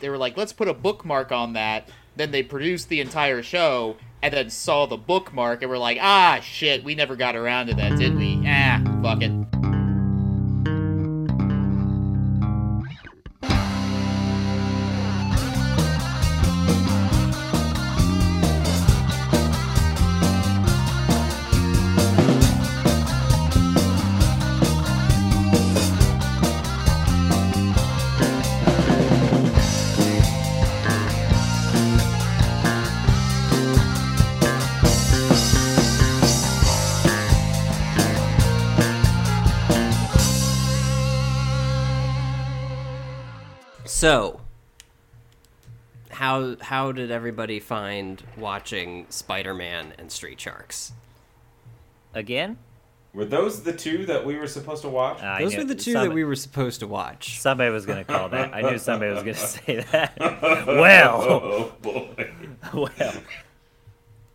They were like, let's put a bookmark on that. Then they produced the entire show and then saw the bookmark and were like, ah, shit, we never got around to that, did we? Ah, fuck it. So, how how did everybody find watching Spider-Man and Street Sharks? Again? Were those the two that we were supposed to watch? I Those knew- were the two some- that we were supposed to watch. Somebody was going to call that. I knew somebody was going to say that. well, oh boy. well.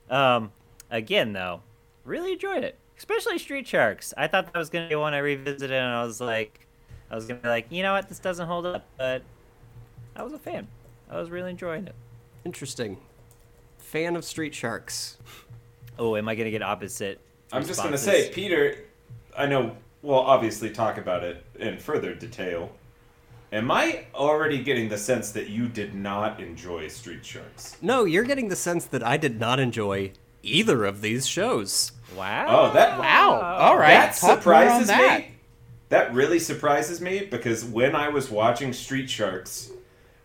Um, again though, really enjoyed it, especially Street Sharks. I thought that was going to be one I revisited, and I was like, I was going to be like, you know what, this doesn't hold up, but I was a fan. I was really enjoying it. Interesting. Fan of Street Sharks. Oh, am I going to get opposite? I'm just gonna say, Peter. I know. We'll obviously talk about it in further detail. Am I already getting the sense that you did not enjoy Street Sharks? No, you're getting the sense that I did not enjoy either of these shows. Wow. Oh, that Wow. All right. that talk surprises that. me. That really surprises me because when I was watching Street Sharks,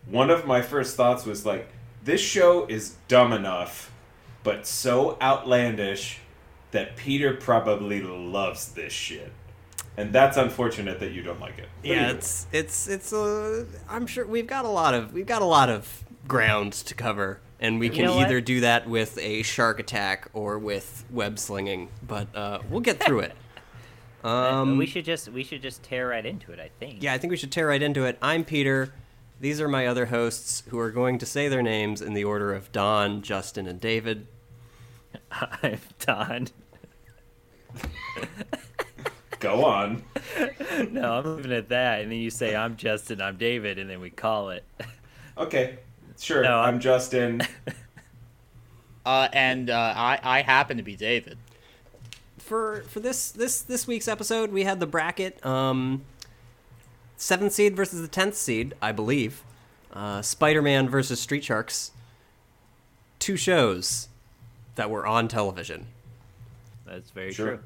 one of my first thoughts was like, this show is dumb enough, but so outlandish that Peter probably loves this shit. And that's unfortunate that you don't like it. What do Yeah, it's it's it's a. I'm sure we've got a lot of we've got a lot of ground to cover, and we can know what? either do that with a shark attack or with web slinging. But uh, we'll get through it. Um, we should just we should just tear right into it. I think. yeah, I think we should tear right into it. I'm Peter. These are my other hosts who are going to say their names in the order of Don, Justin, and David. I'm Don. Go on. No, I'm leaving it at that, and then you say I'm Justin, I'm David, and then we call it. Okay. Sure. No, I'm I'm- Justin. Uh, and uh, I, I happen to be David. for for this this this week's episode, we had the bracket um, seventh seed versus the tenth seed, I believe. Uh, Spider Man versus Street Sharks. Two shows that were on television. That's very Sure. true.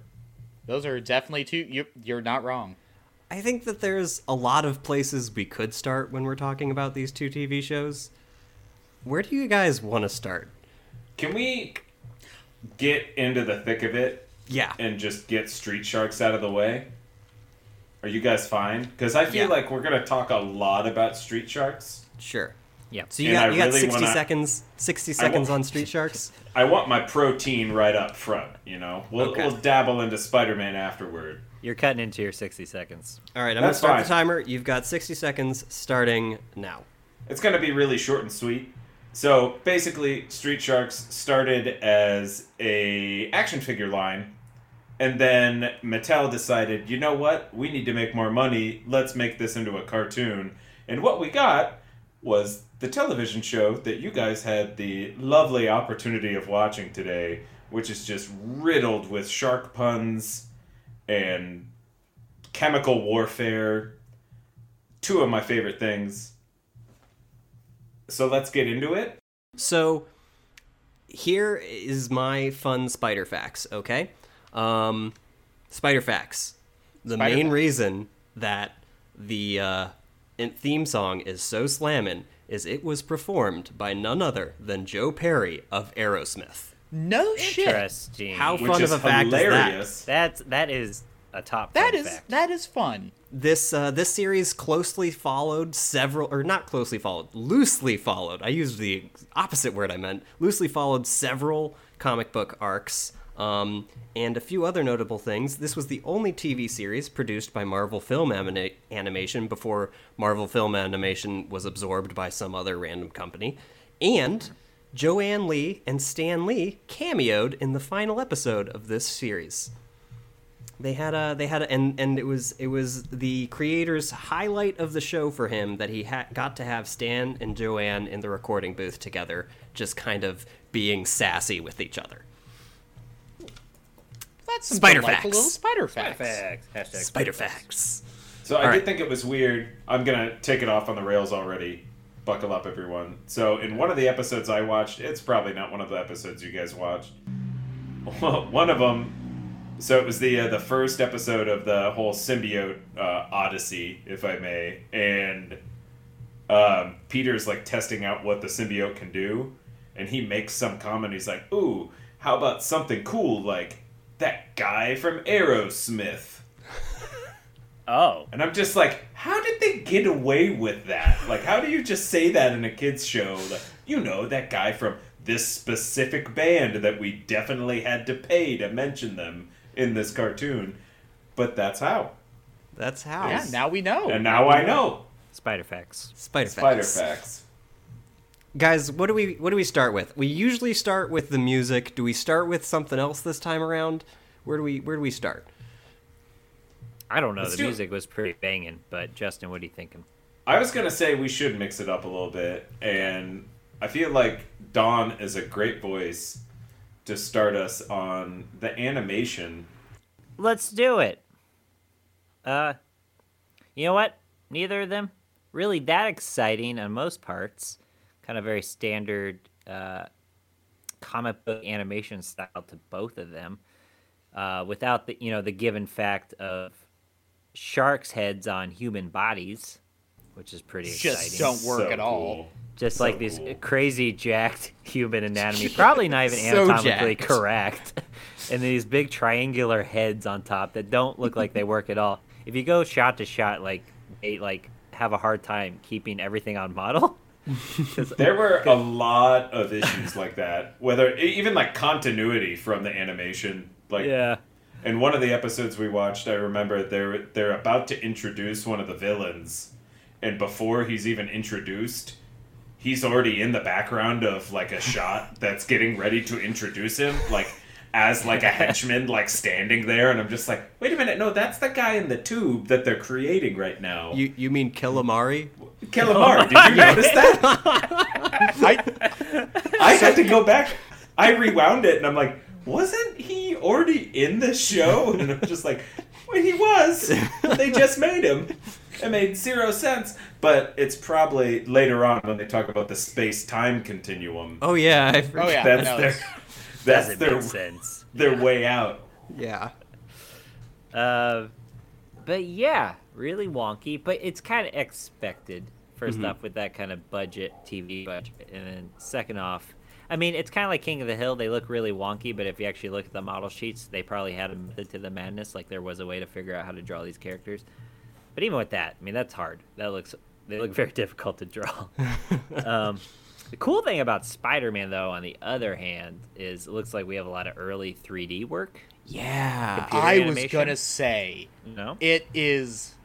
Those are definitely two. You, you're not wrong. I think that there's a lot of places we could start when we're talking about these two TV shows. Where do you guys want to start? Can we get into the thick of it Yeah. and just get Street Sharks out of the way? Are you guys fine? Because I feel Yeah. like we're gonna talk a lot about Street Sharks. Sure. Yeah. So you And got I you got 60 wanna- seconds 60 seconds wa- on Street Sharks? I want my protein right up front. You know, we'll Okay. we'll dabble into Spider Man afterward. You're cutting into your 60 seconds. All right, I'm That's going to start the timer. You've got 60 seconds starting now. It's gonna be really short and sweet. So basically, Street Sharks started as a action figure line, and then Mattel decided, you know what, we need to make more money. Let's make this into a cartoon. And what we got was the television show that you guys had the lovely opportunity of watching today, which is just riddled with shark puns and chemical warfare. Two of my favorite things. So let's get into it. So here is my fun spider facts, okay? Um, spider facts. The Spider main facts. reason that the uh, theme song is so slammin' is it was performed by none other than Joe Perry of Aerosmith. No shit. Interesting. How Which fun is of a fact is that? That's that is a top. That fun is fact. that is fun. This uh, this series closely followed several, or not closely followed, loosely followed. I used the opposite word I meant. Loosely followed several comic book arcs, um, and a few other notable things. This was the only TV series produced by Marvel Film Amina- Animation before Marvel Film Animation was absorbed by some other random company, and Joanne Lee and Stan Lee cameoed in the final episode of this series. They had a they had a, and and it was it was the creator's highlight of the show for him that he ha- got to have Stan and Joanne in the recording booth together, just kind of being sassy with each other. That's some spider facts. little spider facts. Facts. Hashtag Spider facts. So I All did right. think it was weird. I'm gonna take it off on the rails already. Buckle up, everyone. So in one of the episodes I watched, it's probably not one of the episodes you guys watched. one of them. So it was the uh, the first episode of the whole symbiote uh, odyssey, if I may, and um, Peter's like testing out what the symbiote can do, and he makes some comment. He's like, "Ooh, how about something cool like that guy from Aerosmith?" Oh. And I'm just like, how did they get away with that? Like, how do you just say that in a kids show? Like, you know, that guy from this specific band that we definitely had to pay to mention them in this cartoon. But that's how. That's how. Yeah, now we know. And now I know. Spider facts. Spider facts. Spider facts. Facts. Guys, what do we what do we start with? We usually start with the music. Do we start with something else this time around? Where do we where do we start? I don't know. Let's the do it. music was pretty banging, but Justin, what are you thinking? I was gonna say we should mix it up a little bit, and I feel like Don is a great voice to start us on the animation. Let's do it. Uh, you know what? Neither of them really that exciting on most parts. Kind of very standard uh, comic book animation style to both of them, uh, without the you know the given fact of sharks' heads on human bodies, which is pretty Just exciting. don't work So at all. cool. Just So like these cool. crazy jacked human anatomy, probably not even So anatomically jacked. correct, and these big triangular heads on top that don't look like they work at all. If you go shot to shot, like they like have a hard time keeping everything on model. There were a lot of issues like that. Whether even like continuity from the animation, like yeah, in one of the episodes we watched, I remember they're they're about to introduce one of the villains, and before he's even introduced, he's already in the background of like a shot that's getting ready to introduce him, like as like a henchman, like standing there, and I'm just like, wait a minute, no, that's the guy in the tube that they're creating right now. You you mean Killamari? Calamari, did you notice that? I, I had to go back. I rewound it, and I'm like, wasn't he already in the show? And I'm just like, well, he was. They just made him. It made zero sense. But it's probably later on when they talk about the space time continuum. Oh yeah, I oh forgot. yeah, that's no, their it's- that's doesn't their make sense. their way out. yeah. Uh, but yeah, really wonky, but it's kind of expected. 1st Mhm. off, with that kind of budget TV budget, and then second off, I mean, it's kind of like King of the Hill. They look really wonky, but if you actually look at the model sheets, they probably had a method to the madness. Like there was a way to figure out how to draw these characters. But even with that, I mean, that's hard. That looks they look very difficult to draw. um, the cool thing about Spider-Man, though, on the other hand, is it looks like we have a lot of early 3D work. Yeah. Computer I was gonna say no, it is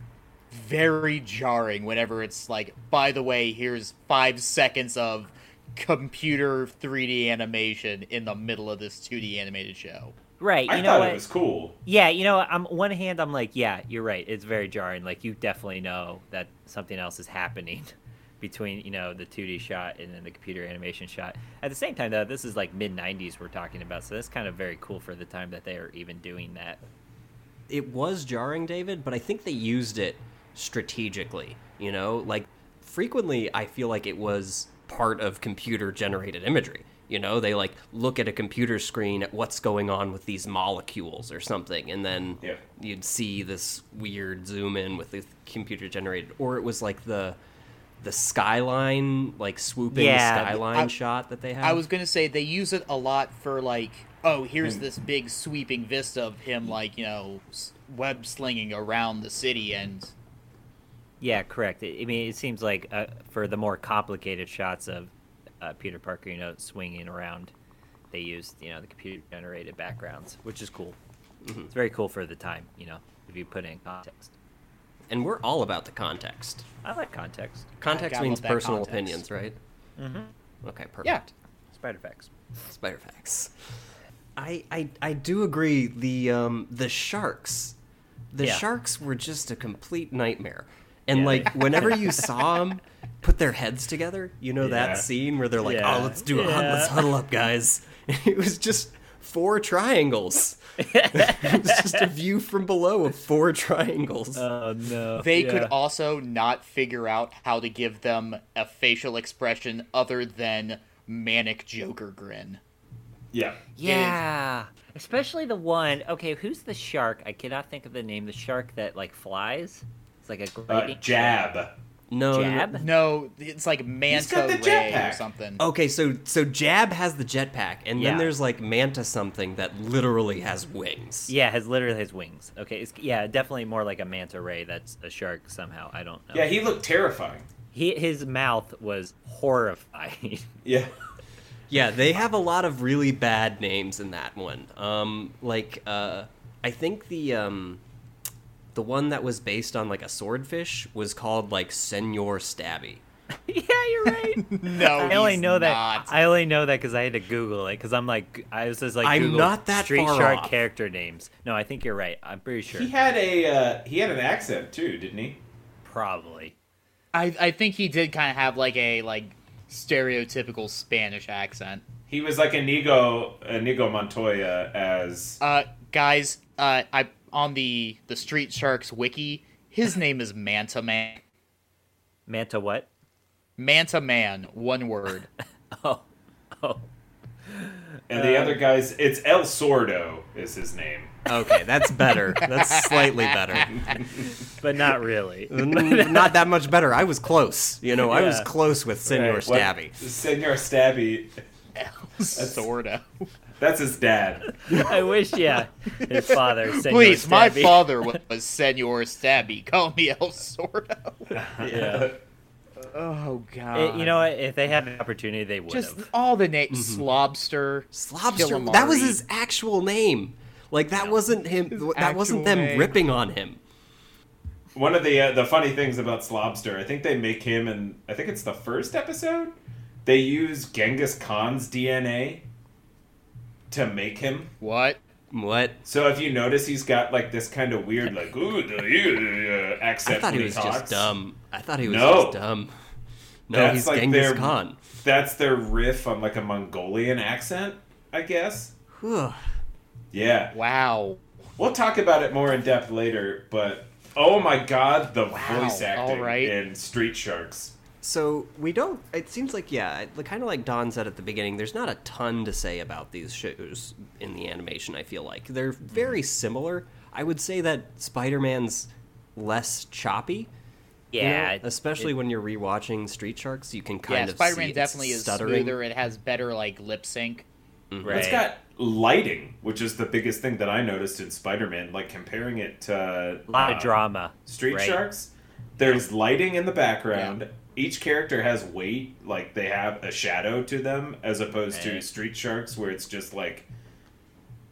very jarring whenever it's like, by the way, here's five seconds of computer 3D animation in the middle of this 2D animated show. Right. I You know thought what? it was cool. Yeah, you know, I'm one hand I'm like, yeah, you're right. It's very jarring. Like you definitely know that something else is happening between, you know, the 2D shot and then the computer animation shot. At the same time though, this is like mid 90s we're talking about. So that's kind of very cool for the time that they are even doing that. it was jarring, David, but I think they used it strategically. You know, like frequently I feel like it was part of computer generated imagery. You know, they like look at a computer screen at what's going on with these molecules or something, and then Yeah. you'd see this weird zoom in with the computer generated, or it was like the the skyline, like swooping Yeah, skyline I- shot that they have. I was gonna say they use it a lot for like, oh, here's Hmm. this big sweeping vista of him like you know web slinging around the city, and Yeah, correct. I I mean, it seems like uh, for the more complicated shots of uh, Peter Parker, you know, swinging around, they used, you know, the computer generated backgrounds, which is cool. It's very cool for the time, you know, if you put it in context. And we're all about the context. I like context. Context means personal context. opinions, right? Mm-hmm. Okay, perfect. yeah, Spider facts. Spider facts. I, I I do agree. The um the sharks, the Yeah. sharks were just a complete nightmare. And Yeah. like whenever you saw them put their heads together, you know Yeah. that scene where they're like, Yeah. "Oh, let's do it. Yeah. Let's huddle up, guys." it was just four triangles. it's just a view from below of four triangles. Oh no. They could also not figure out how to give them a facial expression other than manic Joker grin. Yeah. Yeah. Especially the one. Okay, who's the shark? I cannot think of the name. The shark that like flies. It's like a Uh, jab. no, no, no. Jab. No, it's like Manta the Ray or something. Okay, so so Jab has the jetpack, and then there's like Manta something that literally has wings. Yeah, has literally has wings. Okay, it's, yeah, definitely more like a manta ray. That's a shark somehow. I don't know. Yeah, he looked terrifying. he his mouth was horrifying. Yeah. Yeah, they have a lot of really bad names in that one. Um, like uh, I think the um, the one that was based on like a swordfish was called like Senor Stabby. yeah, you're right. No, I only he's know that. I only know that because I had to Google it. Because I'm like, I was just like, I'm Google not that Street far Shark off. character names. No, I think you're right. I'm pretty sure. He had a uh, he had an accent too, didn't he? Probably. I I think he did kind of have like a like stereotypical Spanish accent. He was like Inigo Inigo Montoya as Uh, guys, uh, I on the the Street Sharks wiki, his name is Manta Man. Manta what? Manta Man, one word. Oh, oh. and the other guys it's El Swordo is his name. Okay, that's better. that's slightly better. But not really. Not that much better. I was close. You know, I was close with Senor Right. What- Stabby. Senor Stabby. Sorta. That's his dad. I wish, yeah, his father. Senor Please, my father was Senor Stabby. Call me El Swordo. Yeah. Oh god. Eh, you know? If they had an opportunity, they would just have. all the names Slobster, Slobster. That was his actual name. Like that wasn't him. His That wasn't them name. ripping on him. One of the uh, the funny things about Slobster, I think they make him and I think it's the first episode. They use Genghis Khan's DNA to make him. What? What? So if you notice, he's got like this kind of weird like ooh the uh, accent I thought when he was talks. just dumb. I thought he was No. just dumb. No, That's he's like Genghis their- Khan. That's their riff on like a Mongolian accent, I guess. Yeah, Wow. we'll talk about it more in depth later. But oh my god, the Wow, voice acting alright. in Street Sharks. So we don't. It seems like yeah, kind of like Don said at the beginning. There's not a ton to say about these shows in the animation. I feel like they're very similar. I would say that Spider-Man's less choppy. you know, Yeah, it- especially when you're rewatching Street Sharks, you can kind of see. yeah, of Spider-Man see it definitely is stuttering. smoother. It has better like lip sync. right. It's got lighting, which is the biggest thing that I noticed in Spider-Man. Like comparing it to a lot uh, of drama. Street right? Sharks. There's lighting in the background. Each character has weight, like they have a shadow to them, as opposed to Street Sharks, where it's just like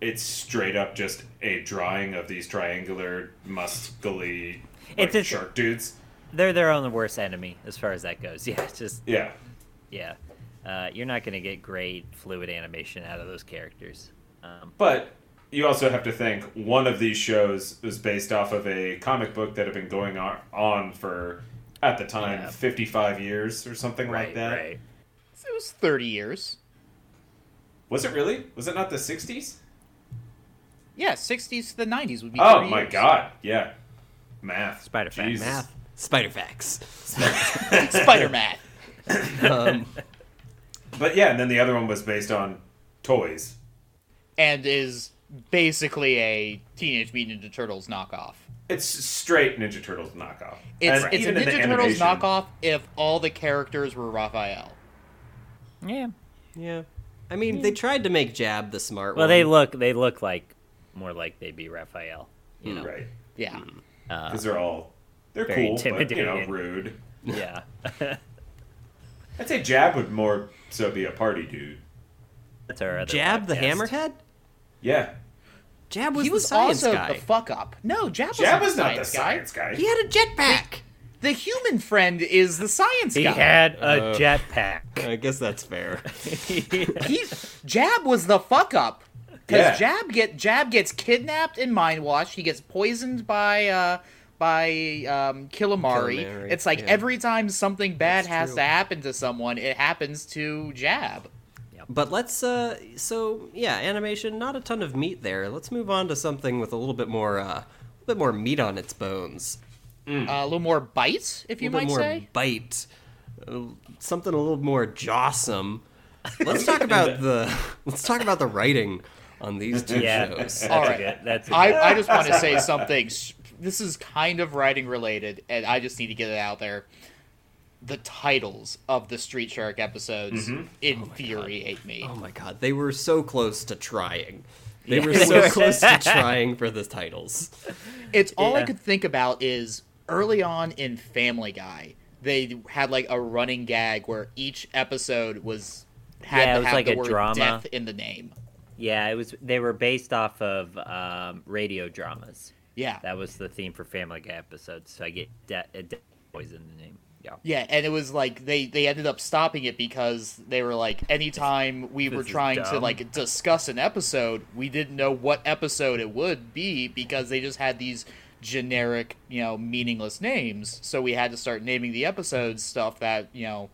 it's straight up just a drawing of these triangular, muscly like, It's- shark dudes. They're their own worst enemy as far as that goes. Yeah, it's just Yeah, yeah. Uh, you're not going to get great fluid animation out of those characters. Um, but you also have to think one of these shows was based off of a comic book that had been going on, on for at the time Yeah. 55 years or something right, like that. right. It was 30 years. Was it really? Was it not the 60s? Yeah, 60s to the 90s would be. Oh my years. god! Yeah, math. Spider facts. Math, Spider Facts. Spider Man. Um, But yeah, and then the other one was based on toys. and is basically a Teenage Mutant Ninja Turtles knockoff. It's straight Ninja Turtles knockoff. It's, And it's a even in Ninja Turtles animation- knockoff if all the characters were Raphael. Yeah. yeah, I mean, they tried to make Jab the smart Well, one. they look they look like more like they'd be Raphael. You know. right? Yeah. Uh, Because they're all they're Very cool, but you know, rude. yeah. I'd say Jab would more so be a party dude. That's our other Jab the. Hammerhead. Yeah, Jab was he was the science also guy. the fuck up. No, Jab, Jab was was the not the science guy. science guy. he had a jetpack. The human friend is the science He guy. He had a Uh, jetpack. I guess that's fair. He Jab was the fuck up. Because Yeah. Jab get Jab gets kidnapped and mind washed. He gets poisoned by uh by um Killamari. Killamari, It's like yeah. every time something bad That's has true. to happen to someone, it happens to Jab. But let's uh so yeah, animation, not a ton of meat there. Let's move on to something with a little bit more uh a bit more meat on its bones. Uh, a little more bite, if A you little might bit more say. bite. Uh, something a little more jawsome. Let's talk about the let's talk about the writing on these two Yeah, shows. that's All a good. That's a I, good- I just want to say something. This is kind of writing related, and I just need to get it out there. The titles of the Street Shark episodes infuriate me. Oh my god, they were so close to trying. They Yeah. were so close to trying for the titles. It's all I could think about is early on in Family Guy, they had like a running gag where each episode was had Yeah, to was have like the a word drama. death in the name. yeah, it was. They were based off of um, radio dramas. Yeah. That was the theme for Family Guy episodes. So I get de- a de- poison in the name. Yeah. Yeah, and it was like they they ended up stopping it because they were like anytime we were This is trying to like discuss an episode, we didn't know what episode it would be because they just had these generic, you know, meaningless names. So we had to start naming the episodes stuff that, you know,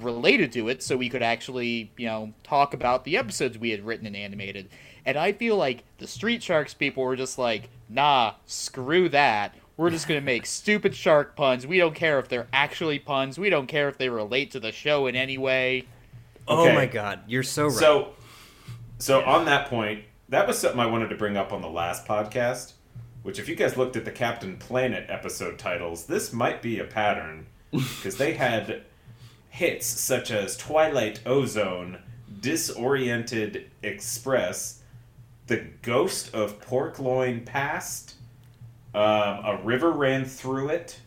related to it so we could actually, you know, talk about the episodes we had written and animated. And I feel like the Street Sharks people were just like, nah, screw that. We're just going to make stupid shark puns. We don't care if they're actually puns. We don't care if they relate to the show in any way. Oh my god, you're so right. So, so on that point, that was something I wanted to bring up on the last podcast. Which, if you guys looked at the Captain Planet episode titles, this might be a pattern because they had hits such as Twilight Ozone, Disoriented Express, The Ghost of Pork Loin Past, um, A River Ran Through It,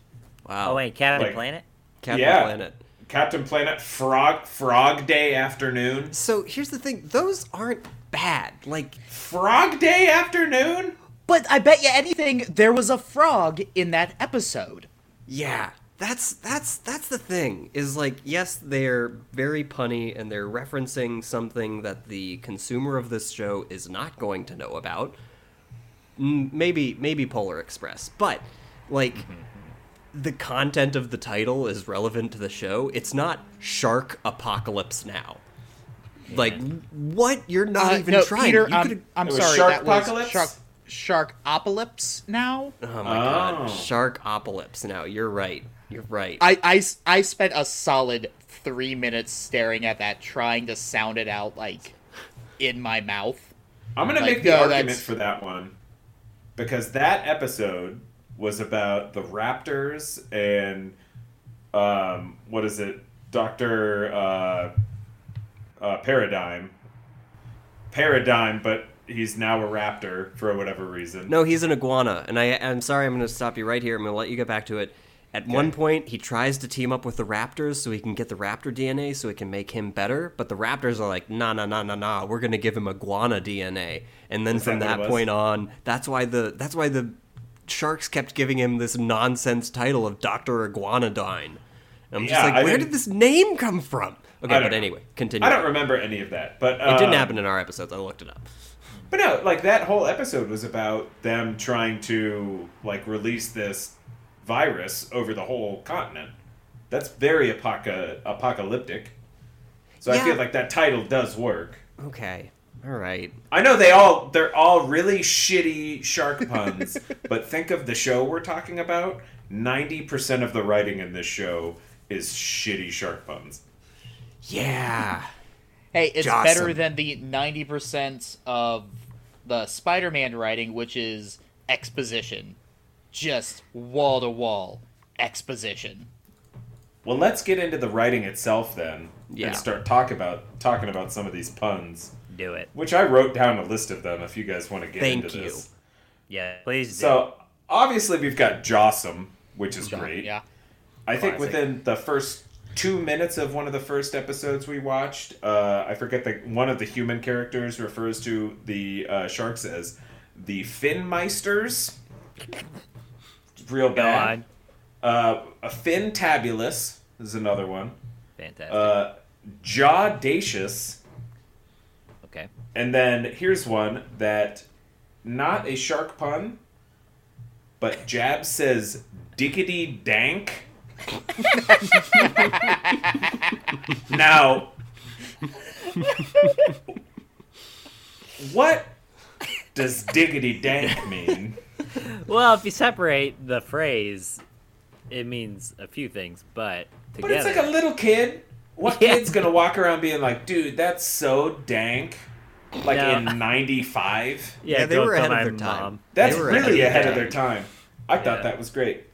wow. Oh wait, Captain Like- Planet. Captain yeah. Planet. Captain Planet, Frog Frog Day Afternoon. So here's the thing, those aren't bad. Like Frog Day Afternoon? But I bet you anything, there was a frog in that episode. Yeah, that's that's that's the thing. Is like yes, they're very punny and they're referencing something that the consumer of this show is not going to know about. Mm, Maybe maybe Polar Express, but like the content of the title is relevant to the show. It's not Shark Apocalypse Now. Like what? You're not Uh, even no, trying. Peter, You I'm, I'm It was sorry, Shark that Apocalypse? Shark Sharkopocalypse now? Oh my god, Oh. Sharkopocalypse. Now you're right. You're right. I, I I spent a solid three minutes staring at that, trying to sound it out, like, in my mouth. I'm gonna Like, make the no, argument that's- for that one because that episode was about the Raptors and um, what is it, Doctor uh, uh, Paradigm. Paradigm, but he's now a raptor for whatever reason. No, he's an iguana, and I, I'm sorry. I'm going to stop you right here. I'm going to let you get back to it. At one point, he tries to team up with the raptors so he can get the raptor DNA so he can make him better. But the raptors are like, nah, nah, nah, nah, nah. We're going to give him iguana DNA. And then Is from that that point on, that's why the that's why the sharks kept giving him this nonsense title of Doctor Iguanodine. And I'm just Yeah, like, I where didn't- this name come from? Okay, but know. anyway, continue. I don't remember any of that, but It didn't um, happen in our episodes. I looked it up. But no, like that whole episode was about them trying to like release this virus over the whole continent. That's very apoca- apocalyptic. So I feel like that title does work. Okay, all right. I know they all they're all really shitty shark puns, but think of the show we're talking about. 90% of the writing in this show is shitty shark puns. Yeah. Hey, it's Jawsome. better than the 90% of the Spider Man writing, which is exposition. Just wall to wall exposition. Well, let's get into the writing itself then Yeah. and start talk about talking about some of these puns. Do it. Which I wrote down a list of them if you guys want to get Thank into you. this. Yeah, please do. So, obviously, we've got Jawsome, which is great. Yeah. I think within the first two minutes of one of the first episodes we watched, uh, I forget that one of the human characters refers to the uh, sharks as the Finmeisters. Real bad. Uh, a Fintabulous is another one. Fantastic. Uh, Jawdacious. Okay. And then here's one that not a shark pun, but Jab says dickety dank. now, what does diggity dank mean? Well, if you separate the phrase, it means a few things, but together. But it's like a little kid. What Yeah. kid's gonna walk around being like, dude, that's so dank? Like No. in 95? yeah, Yeah, they were ahead of their time. mom. That's really ahead ahead of of their their time. I thought Yeah. that was great.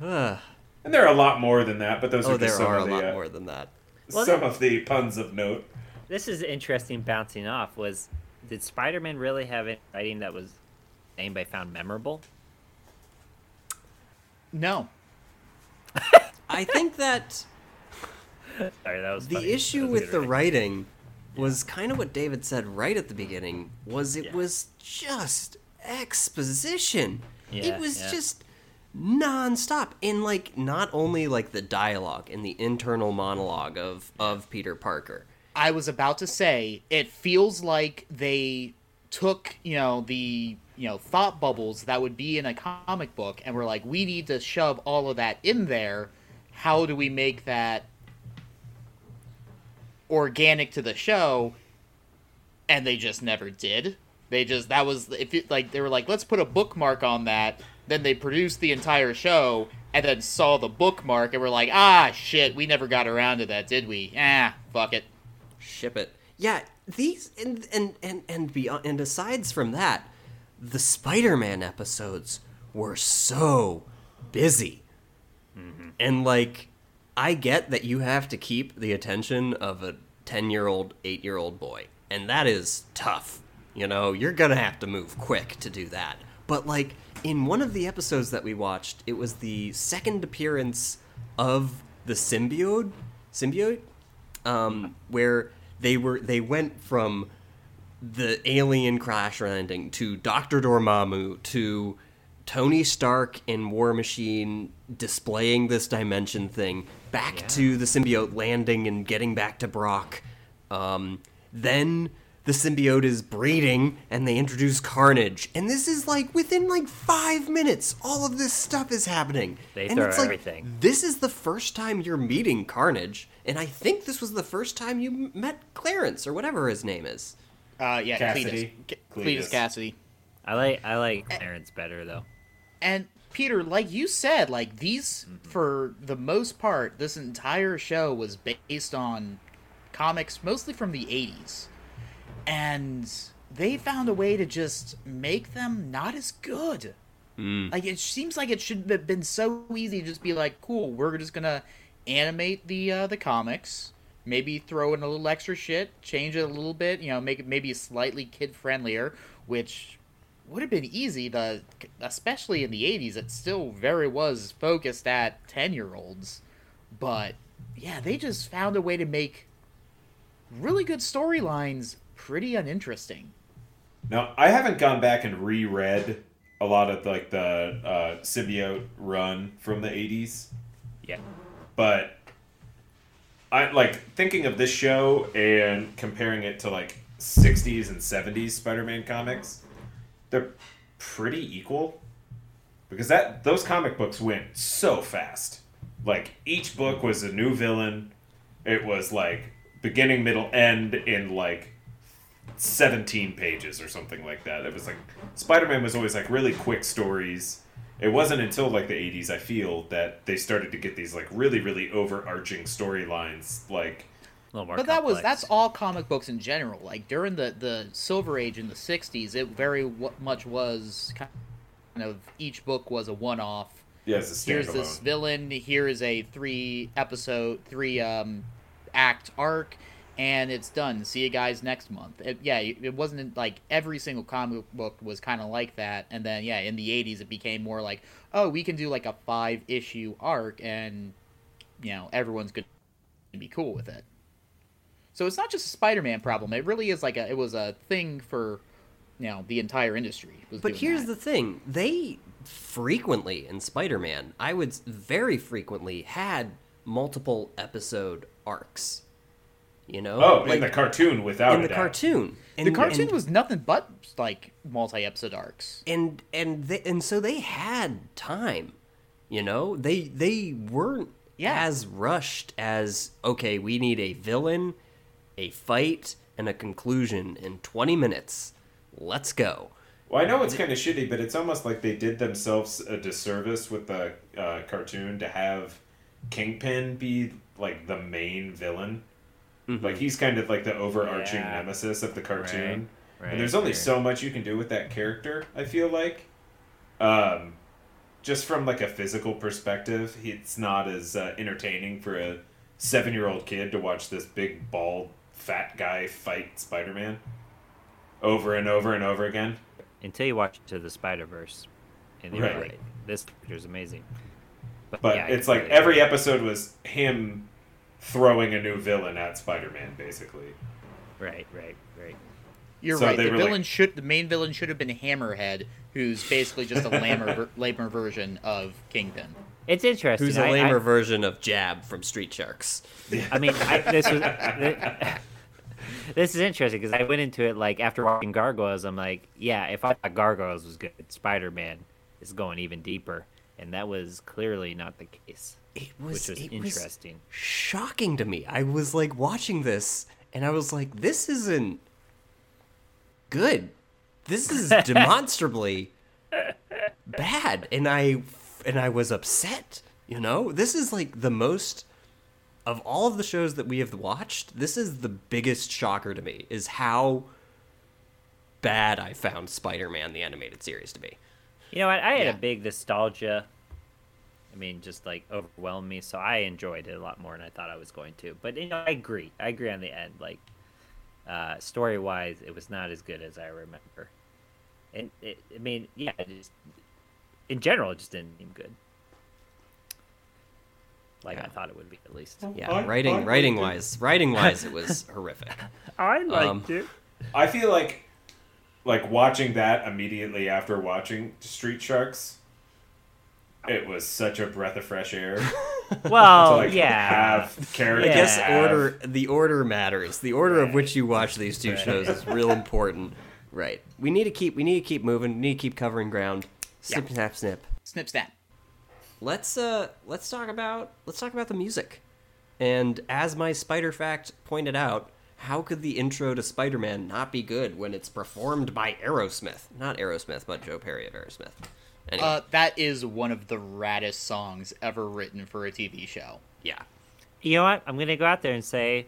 And there are a lot more than that, but those oh, are just there some are of a the lot uh, more than that. Well, some of the puns of note. This is interesting. Bouncing off was, did Spider-Man really have any writing that was anybody found memorable? No. I think that Sorry, that was the funny. issue That was with the good writing was kind of what David said right at the beginning was it Yeah. was just exposition. Yeah, it was yeah. just nonstop in like not only like the dialogue and the internal monologue of of Peter Parker. I was about to say it feels like they took, you know, the, you know, thought bubbles that would be in a comic book and were like, we need to shove all of that in there. How do we make that organic to the show? And they just never did. They just that was if it, like they were like, let's put a bookmark on that. Then they produced the entire show and then saw the bookmark and were like, ah, shit, we never got around to that, did we? Ah, fuck it. Ship it. Yeah, these and and and and beyond and asides from that, the Spider-Man episodes were so busy. And like I get that you have to keep the attention of a 10-year-old, 8-year-old boy, and that is tough. You know, you're to have to move quick to do that. But like in one of the episodes that we watched, it was the second appearance of the symbiote, symbiote um, where they were they went from the alien crash landing to Doctor Dormammu to Tony Stark in War Machine displaying this dimension thing back Yeah. to the symbiote landing and getting back to Brock. Um, then the symbiote is breeding and they introduce Carnage. And this is like within like five minutes, all of this stuff is happening. They and throw it's like, everything. this is the first time you're meeting Carnage, and I think this was the first time you met Clarence or whatever his name is. Uh, yeah, Kasady. Cletus. Cletus. Cletus Kasady. I like I like Clarence better though. And Peter, like you said, like these, for the most part, this entire show was based on comics, mostly from the 80s. And they found a way to just make them not as good. Like, it seems like it should have been so easy to just be like, cool, we're just gonna animate the, uh, the comics. Maybe throw in a little extra shit, change it a little bit, you know, make it maybe slightly kid friendlier, which would have been easy to especially in the 80s it still very was focused at 10 year olds but yeah they just found a way to make really good storylines pretty uninteresting Now, I haven't gone back and reread a lot of like the uh, symbiote run from the '80s, Yeah. but I like thinking of this show and comparing it to like '60s and '70s Spider-Man comics. They're pretty equal because that those comic books went so fast. Like each book was a new villain. It was like beginning, middle, end in like 17 pages or something like that. It was like Spider-Man was always like really quick stories. It wasn't until like the 80s I feel that they started to get these like really really overarching storylines like A little more but that was that's all comic books in general. Like during the the silver age in the 60s it very w- much was kind of each book was a one-off. Yeah, here's this villain here is a three episode three um act arc and it's done. See you guys next month. It, yeah it wasn't like every single comic book was kind of like that. And then yeah in the 80s it became more like oh we can do like a five issue arc and you know everyone's gonna be cool with it. So it's not just a spider-man problem. It really is like a it was a thing for you know the entire industry was But here's that. the thing: they frequently in Spider-Man, I would very frequently had multiple episode arcs. You know, Oh, Like, in the cartoon, without in a the doubt. cartoon. The cartoon and- was nothing but like multi-episode arcs. and and they, and so they had time you know they they weren't Yeah. as rushed as okay we need a villain a fight and a conclusion in 20 minutes let's go Well, I know it's kind of shitty, but it's almost like they did themselves a disservice with the uh, cartoon to have Kingpin be like the main villain. Like he's kind of like the overarching Yeah. nemesis of the cartoon. Right, and there's only right. so much you can do with that character. I feel like, um, just from like a physical perspective, it's not as uh, entertaining for a seven-year-old kid to watch this big bald fat guy fight Spider-Man over and over and over again. Until you watch to the Spider Verse, and you're Right. like, this character's amazing. But yeah, it's like every episode was him throwing a new villain at Spider-Man, basically. Right, right, right. You're So right. The villain like- should the main villain should have been Hammerhead, who's basically just a lamer ver- lamer version of Kingpin. It's interesting. who's a lamer version of jab from street sharks I mean, I, this was this is interesting because I went into it like after watching Gargoyles. I'm like, yeah, if I thought Gargoyles was good, Spider Man is going even deeper, and that was clearly not the case, it was, which was it was interesting. shocking to me i was like watching this and i was like this isn't good this is demonstrably bad and i and i was upset you know this is like the most of all of the shows that we have watched this is the biggest shocker to me is how bad i found spider-man the animated series to be You know what? I had Yeah. a big nostalgia. I mean, just like overwhelmed me, so I enjoyed it a lot more than I thought I was going to. But you know, I agree. I agree on the end. Like, uh, story wise, it was not as good as I remember. And it, I mean, yeah, it just, in general, it just didn't seem good. Like I thought it would be, at least. yeah I- writing I writing liked it. wise writing wise it was horrific I liked Um, it. I feel like like watching that immediately after watching Street Sharks. It was such a breath of fresh air. to Well, like yeah. have character. I guess Yeah. order the order matters. The order of which you watch these two Right. shows is real important. Right. We need to keep we need to keep moving. We need to keep covering ground. Snip Yeah. snap snip. Snip snap. Let's uh let's talk about let's talk about the music. And as my spider fact pointed out, how could the intro to Spider-Man not be good when it's performed by Aerosmith? Not Aerosmith, but Joe Perry of Aerosmith. Anyway, Uh, that is one of the raddest songs ever written for a TV show. yeah. You know what? I'm gonna go out there and say,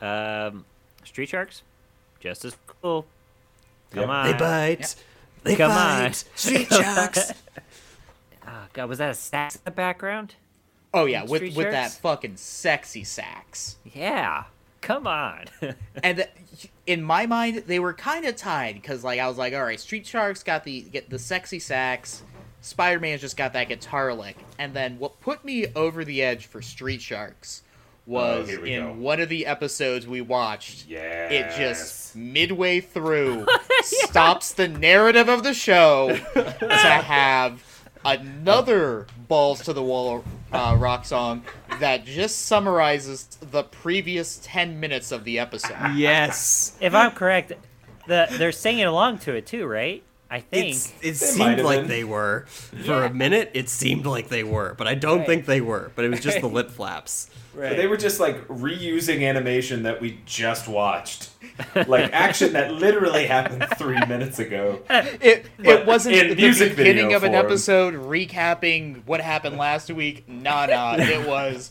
um, Street Sharks, just as cool. Come Yep. on. They bite. They Come bite. on. Street sharks. Oh, God, was that a sax in the background? Oh yeah, with Street with that fucking sexy sax. Yeah. Come on. and th- in my mind, they were kind of tied because, like, I was like, all right, Street Sharks got the get the sexy sax, Spider Man's just got that guitar lick, and then what put me over the edge for Street Sharks oh, was Oh, in go. one of the episodes we watched. Yeah. It just midway through stops the narrative of the show to have another balls to the wall uh, rock song that just summarizes the previous 10 minutes of the episode. yes. if I'm correct, the they're singing along to it too, right? I think. It's, it seemed like been. they were. For Yeah. a minute, it seemed like they were, but I don't Right. think they were. But it was just the lip flaps. right. They were just like reusing animation that we just watched. Like action that literally happened three minutes ago. It But it wasn't in the music beginning of an form. episode recapping what happened last week. Nah, nah. It was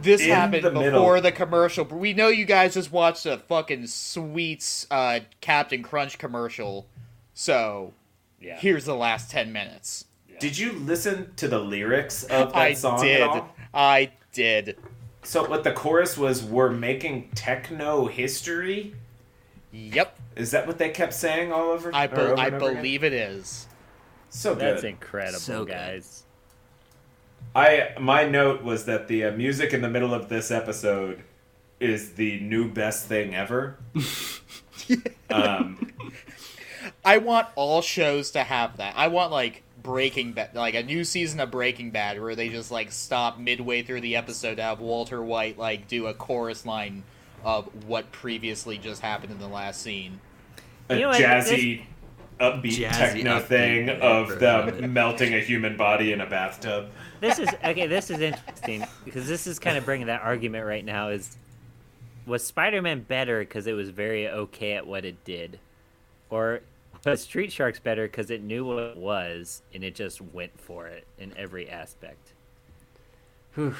this In happened the before middle. the commercial. We know you guys just watched a fucking sweets uh, Captain Crunch commercial, so Yeah. here's the last ten minutes. Did you listen to the lyrics of that I song did. at all? I did. So what the chorus was, we're making techno history. Yep. Is that what they kept saying all over? I be- over I and over again? believe it is. So good. That's incredible, So good. guys. I my note was that the uh, music in the middle of this episode is the new best thing ever. um, I want all shows to have that. I want like Breaking Bad, like a new season of Breaking Bad, where they just like stop midway through the episode to have Walter White like do a chorus line of what previously just happened in the last scene. A You know jazzy, upbeat Jazzy, techno upbeat thing version of of them melting a human body in a bathtub. this is okay. This is interesting because this is kind of bringing that argument right now. Is was Spider-Man better because it was very okay at what it did, or was Street Sharks better because it knew what it was and it just went for it in every aspect? Whew.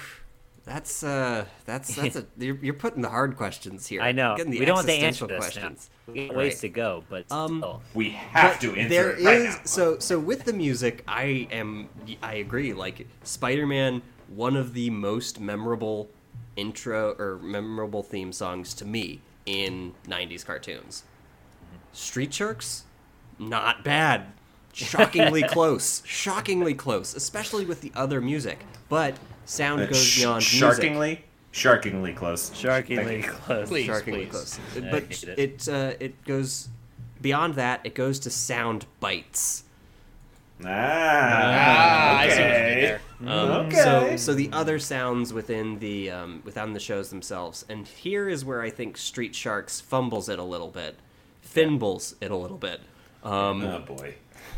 That's uh, that's that's a you're, you're putting the hard questions here. I know. The we don't want to answer existential this questions. now. We got ways Right. to go, but Um, still. We have to answer there it right is now. so so with the music i am i agree like spider-man one of the most memorable intro or memorable theme songs to me in 90s cartoons street sharks not bad shockingly close shockingly close especially with the other music but sound Uh, goes sh- beyond music sharkingly, sharkingly close. Sharkingly Thank you. close. Please. shockingly close I but it it. it, uh, it goes beyond that it goes to sound bites Ah, I see what you did okay. Um, Okay. So, so the other sounds within the um, within the shows themselves, and here is where I think Street Sharks fumbles it a little bit, fimbles it a little bit. Um, Oh boy.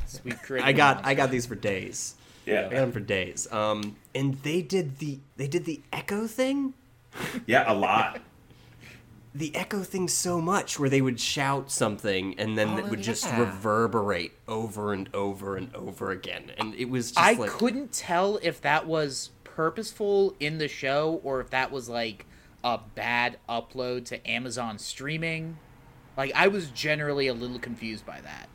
Sweet critical I got I got these for days. Yeah, I got Yeah. them for days. Um, and they did the they did the echo thing, Yeah, a lot. the echo thing so much where they would shout something and then it Oh, would just reverberate over and over and over again, and it was just I like couldn't tell if that was purposeful in the show or if that was like a bad upload to Amazon streaming. Like I was generally a little confused by that.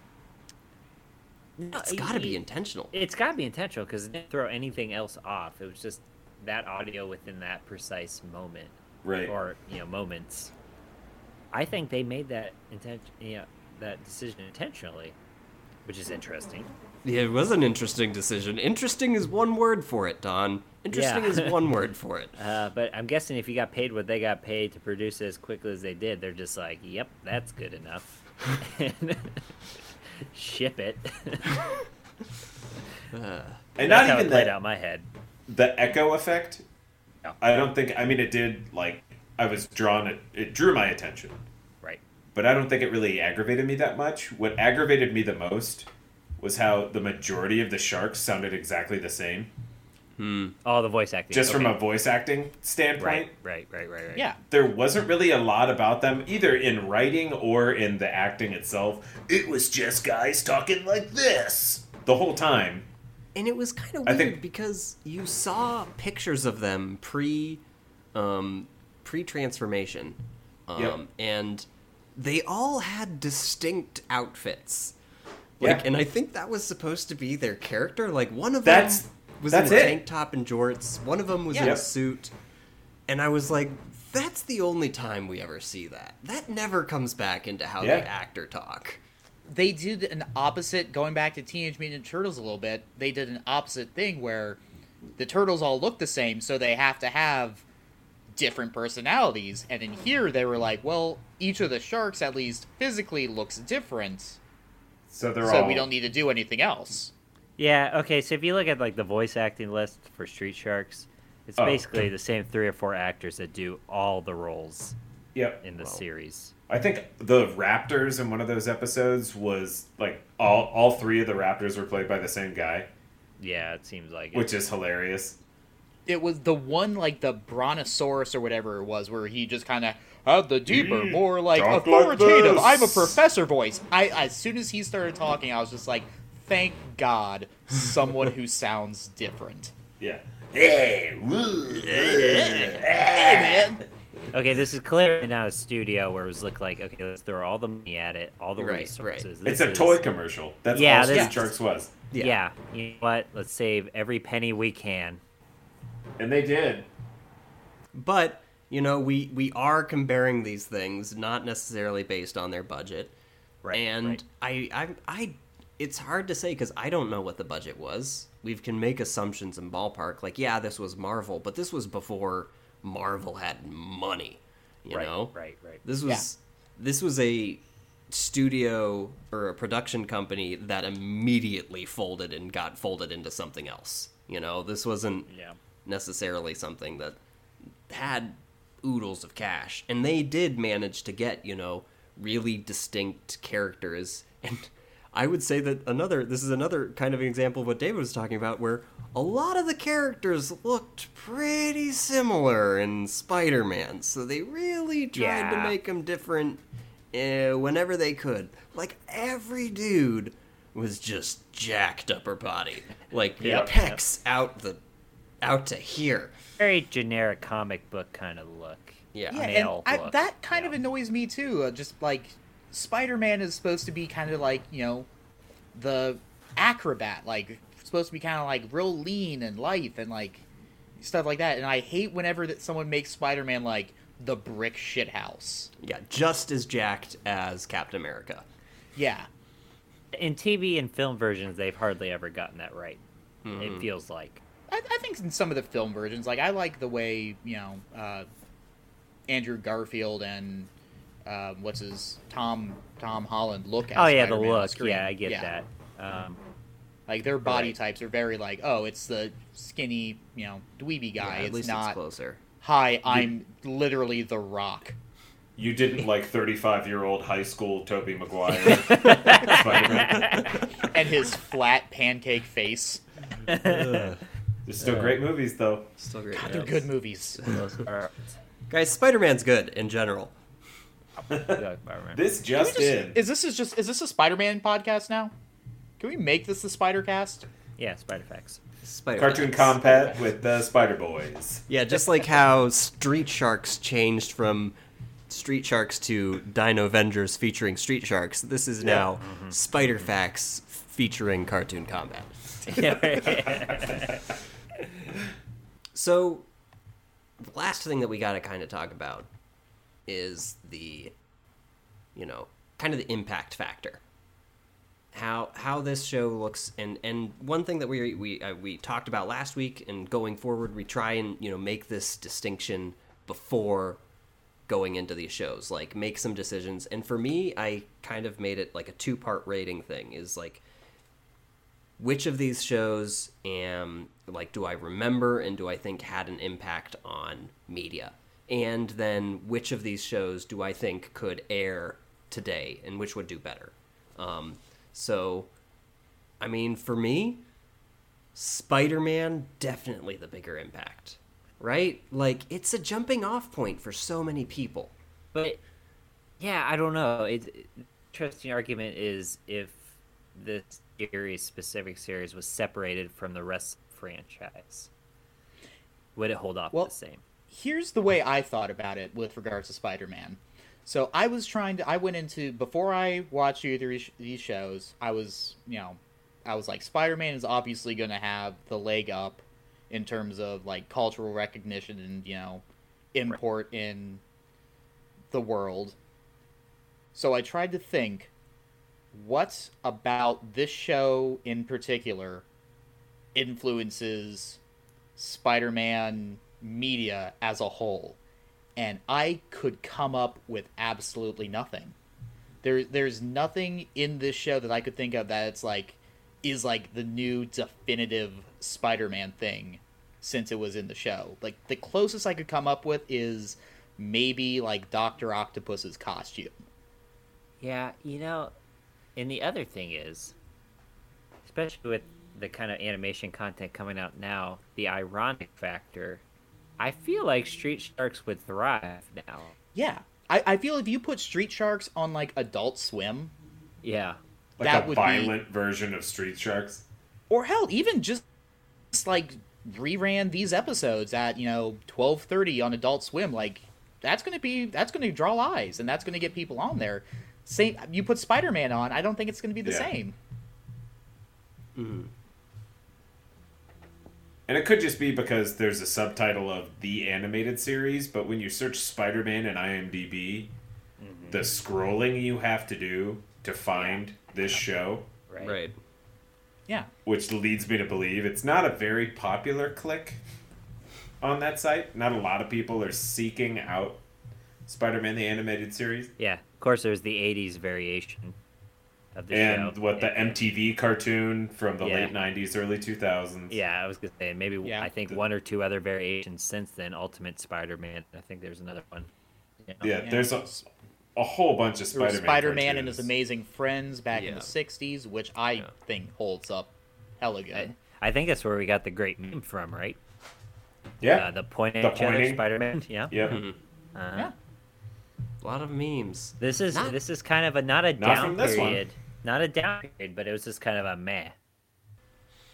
It's got to be intentional. It's got to be intentional because it didn't throw anything else off. It was just that audio within that precise moment, Right. or you know, moments. I think they made that intent, you know, that decision intentionally, which is interesting. Yeah, it was an interesting decision. Interesting is one word for it, Don. Interesting Yeah. is one word for it. Uh, but I'm guessing if you got paid what they got paid to produce it as quickly as they did, they're just like, "Yep, that's good enough." Ship it. Uh, And That's not how even it played that out my head. the echo effect. No. I don't think. I mean, it did. Like I was drawn. It, it drew my attention, Right. but I don't think it really aggravated me that much. What aggravated me the most was how the majority of the sharks sounded exactly the same, Oh, the voice acting. just from a voice acting standpoint. right, right, right, right, right. Yeah. there wasn't really a lot about them either in writing or in the acting itself. It was just guys talking like this the whole time. and it was kind of weird think- because you saw pictures of them pre, um, pre transformation, um, Yep. and they all had distinct outfits. Like, Yeah. and I think that was supposed to be their character. Like one of That's- them was that's in a it. tank top and jorts. One of them was in a suit, and I was like, "That's the only time we ever see that. That never comes back into how Yeah. they act or talk." They did an opposite going back to Teenage Mutant Turtles a little bit. They did an opposite thing where the turtles all look the same, so they have to have different personalities. And in here they were like, well, each of the sharks at least physically looks different. So they're so all we don't need to do anything else. Yeah, okay, so if you look at like the voice acting list for Street Sharks, it's Oh. basically the same three or four actors that do all the roles Yep. in the Wow. series. I think the Raptors in one of those episodes was like all all three of the Raptors were played by the same guy, Yeah, it seems like which is hilarious. It was the one like the Brontosaurus or whatever it was, where he just kind of had the deeper, Mm, more like talk authoritative. this." I'm a professor voice. I as soon as he started talking, I was just like, thank God, someone who sounds different. Yeah. Hey, man, Okay, this is clearly not a studio where it was look like okay, let's throw all the money at it, all the Right, right. resources. It's This a is- toy commercial. That's Yeah, all Street this- Sharks was, Yeah. you know what? Let's save every penny we can. and they did. But you know, we we are comparing these things, not necessarily based on their budget. Right. and right. I, I, I, it's hard to say because I don't know what the budget was. We can make assumptions in ballpark, like yeah, this was Marvel, but this was before Marvel had money. You right, know, right, right. this was this was a studio or a production company that immediately folded and got folded into something else. You know, this wasn't Yeah. necessarily something that had oodles of cash, and they did manage to get you know really distinct characters. And I would say that another this is another kind of example of what David was talking about, where a lot of the characters looked pretty similar in Spider-Man, so they really tried to make them different uh, whenever they could. Like every dude was just jacked upper body, like Yep. pecs out the out to here. Very generic comic book kind of look. Yeah. Yeah, and male I, that kind yeah. of annoys me too. Uh, just like Spider-Man is supposed to be kind of like you know the acrobat, like supposed to be kind of like real lean and lithe and like stuff like that. And I hate whenever that someone makes Spider-Man like the brick shithouse. Yeah, just as jacked as Captain America. Yeah, In TV and film versions, they've hardly ever gotten that right. Mm-hmm. It feels like. I, I think in some of the film versions, like I like the way you know uh, Andrew Garfield and uh, what's his Tom Tom Holland look. As Oh yeah, the Spider-Man on look. screen. Yeah, I get that. Um, Like their body Right. types are very like, oh, it's the skinny, you know, dweeby guy. Yeah, at it's least not. it's closer. Hi, I'm literally the Rock. You didn't like 35 year old high school Tobey Maguire. And his flat pancake face. They're still great movies, though. Still great. God, they're good movies. those Guys, Spider-Man's good in general. This This just just- in. is this is just is this a Spider-Man podcast now? Can we make this the Spider Cast? yeah, Spider Facts. Spider Cartoon Combat with the Spider Boys. Yeah, just like how Street Sharks changed from Street Sharks to Dino Avengers featuring Street Sharks, this is now mm-hmm. Spider Facts featuring Cartoon Combat. So, the last thing that we got to kind of talk about is the, you know, kind of the impact factor. How how this show looks, and and one thing that we we uh, we talked about last week, and going forward, we try and you know make this distinction before going into these shows, like make some decisions. And for me, I kind of made it like a two part rating thing. Is like which of these shows am like do I remember and do I think had an impact on media? And then which of these shows do I think could air today and which would do better? Um, so, I mean, for me, Spider Man definitely the bigger impact, right? Like, it's a jumping off point for so many people. But yeah, I don't know. It's interesting argument is if this series, specific series, was separated from the rest of the franchise, would it hold up Well- the same? Here's the way I thought about it with regards to Spider-Man. So I was trying to. I went into before I watched either of these shows. I was, you know, I was like, Spider-Man is obviously going to have the leg up in terms of like cultural recognition and you know, import in the world. So I tried to think, what about this show in particular influences Spider-Man media as a whole, and I could come up with absolutely nothing. There, there's nothing in this show that I could think of that it's like is like the new definitive Spider-Man thing since it was in the show. Like the closest I could come up with is maybe like Doctor Octopus's costume. Yeah, you know, and the other thing is, especially with the kind of animation content coming out now, the ironic factor. I feel like Street Sharks would thrive now. Yeah, I, I feel if you put Street Sharks on like Adult Swim, Yeah, Like That a would be- violent version of Street Sharks. or hell, even just, just like reran these episodes at you know twelve thirty on Adult Swim, like that's gonna be that's gonna draw eyes and that's gonna get people on there. Same, you put Spider Man on, I don't think it's gonna be the Yeah. same. Mm-hmm. And it could just be because there's a subtitle of the animated series, but when you search Spider Man in IMDb, mm-hmm. the scrolling you have to do to find this show, right. Right. Yeah, which leads me to believe it's not a very popular click on that site. Not a lot of people are seeking out Spider Man the animated series. Yeah, of course, there's the '80s variation of the and show. what the MTV cartoon from the Yeah. late '90s, early 2000s. Yeah, I was gonna say maybe Yeah. I think one or two other variations since then. Ultimate Spider-Man. I think there's another one. Yeah. yeah. Yeah. There's a, a whole bunch of Spider-Man. Spider-Man and his. Amazing Friends back in the '60s, which I Yeah. think holds up hella good. I, I think that's where we got the great meme from, right? Yeah. Uh, the pointing The at each other, pointing. Spider-Man. Yeah. Yep. Mhm. Uh, Yeah. A lot of memes. This is Not- this is kind of a not a Not down from this one. Period, not a down period, but it was just kind of a meh.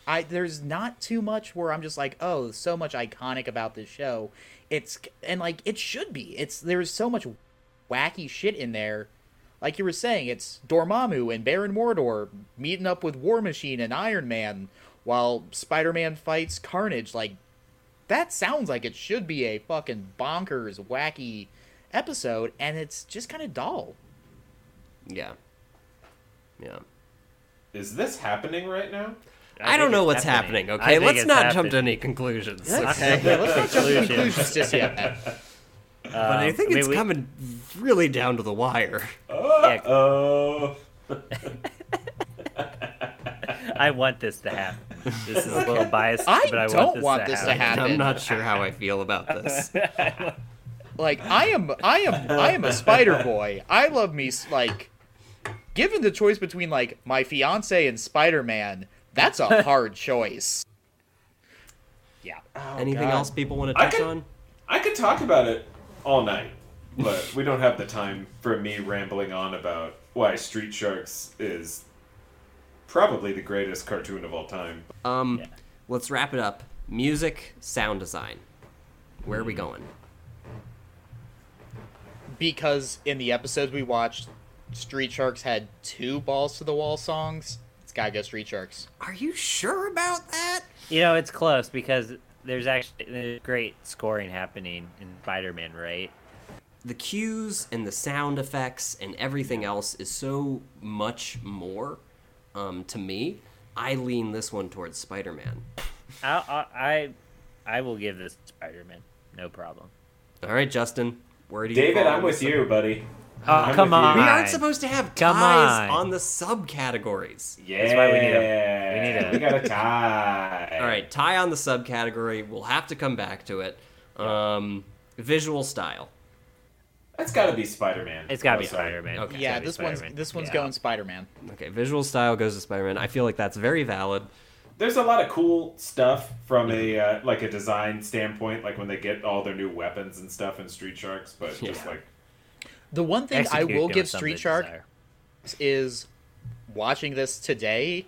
I there's not too much where I'm just like, oh, so much iconic about this show. It's and like it should be. It's there's so much wacky shit in there. Like you were saying, it's Dormammu and Baron Mordo meeting up with War Machine and Iron Man while Spider-Man fights Carnage. Like that sounds like it should be a fucking bonkers wacky episode, and it's just kind of dull. Yeah. Yeah. Is this happening right now? I, don't know what's happening, I okay? Let's it's not jump to any conclusions. Let's, okay? yeah, let's not jump to Conclusions. conclusions just yet. But I Um, think mean, it's we- coming really down to the wire. Yeah. Oh. I want this to happen. This is a little biased, I but I don't want this, want to, this to happen. happen. I'm not sure how I feel about this. like I am I am I am a spider boy. I love me like given the choice between like my fiance and Spider-Man, that's a hard choice. Yeah. Anything God. else people want to I touch could- on? I could talk about it all night, but we don't have the time for me rambling on about why Street Sharks is probably the greatest cartoon of all time. Um, Yeah. let's wrap it up. Music, sound design. Where are we going? Because in the episodes we watched, Street Sharks had two balls to the wall songs. It's gotta go Street Sharks. Are you sure about that? You know, it's close because there's actually there's great scoring happening in Spider-Man, right? The cues and the sound effects and everything else is so much more um, to me. I lean this one towards Spider-Man. I I I, I will give this Spider-Man, no problem. All right, Justin. Where do you David, I'm with you, buddy. Oh, I'm come on. We aren't supposed to have Come ties on. on the subcategories. Yeah, That's why we need a- we need a- we got a tie. All right, tie on the subcategory. We'll have to come back to it. Um, visual style. that's got to be Spider-Man. It's gotta Oh, be. Spider-Man. Okay. Yeah, this one's Spider-Man. this one's Yeah. going Spider-Man. Okay, visual style goes to Spider-Man. I feel like that's very valid. There's a lot of cool stuff from a uh, like a design standpoint, like when they get all their new weapons and stuff in Street Sharks. But just like The one thing I will give Street good Shark desire. is watching this today,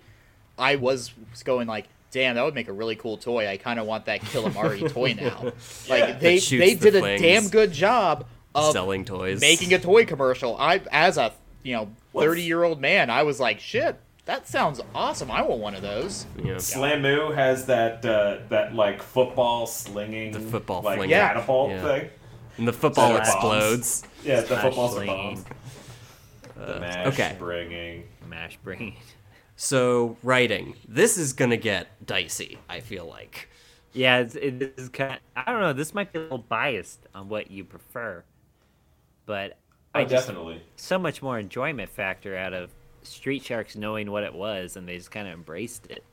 I was going like, damn, that would make a really cool toy. I kind of want that Killamari toy now. Like they That shoots they the did a damn good job of Selling toys. making a toy commercial. I as a you know thirty year old man, I was like, shit, that sounds awesome. I want one of those. Yeah. Slammu has that uh, that like football slinging, The football like fling. Yeah. catapult Yeah. thing. And the football Bombs. explodes. Yeah, the Smash footballs are slinging, bombs. The Uh, mash okay. bringing. Mash bringing. So writing. This is gonna get dicey. I feel like. Yeah, it's, it is kind. I don't know. This might be a little biased on what you prefer, but Oh, I just definitely. so much more enjoyment factor out of Street Sharks knowing what it was, and they just kind of embraced it.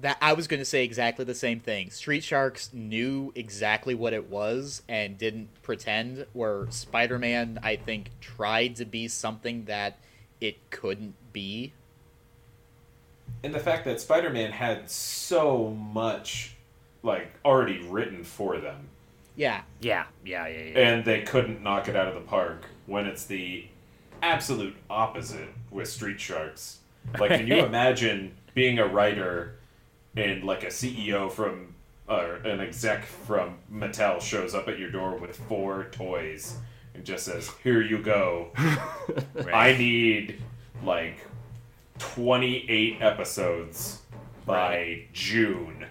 That I was going to say exactly the same thing. Street Sharks knew exactly what it was and didn't pretend. Where Spider Man, I think, tried to be something that it couldn't be. And the fact that Spider-Man had so much like already written for them, Yeah, Yeah, yeah, yeah, yeah. and they couldn't knock it out of the park when it's the absolute opposite with Street Sharks. Like, can you imagine being a writer and like a CEO from or an exec from Mattel shows up at your door with four toys and just says, "Here you go. I need like 28 episodes by June.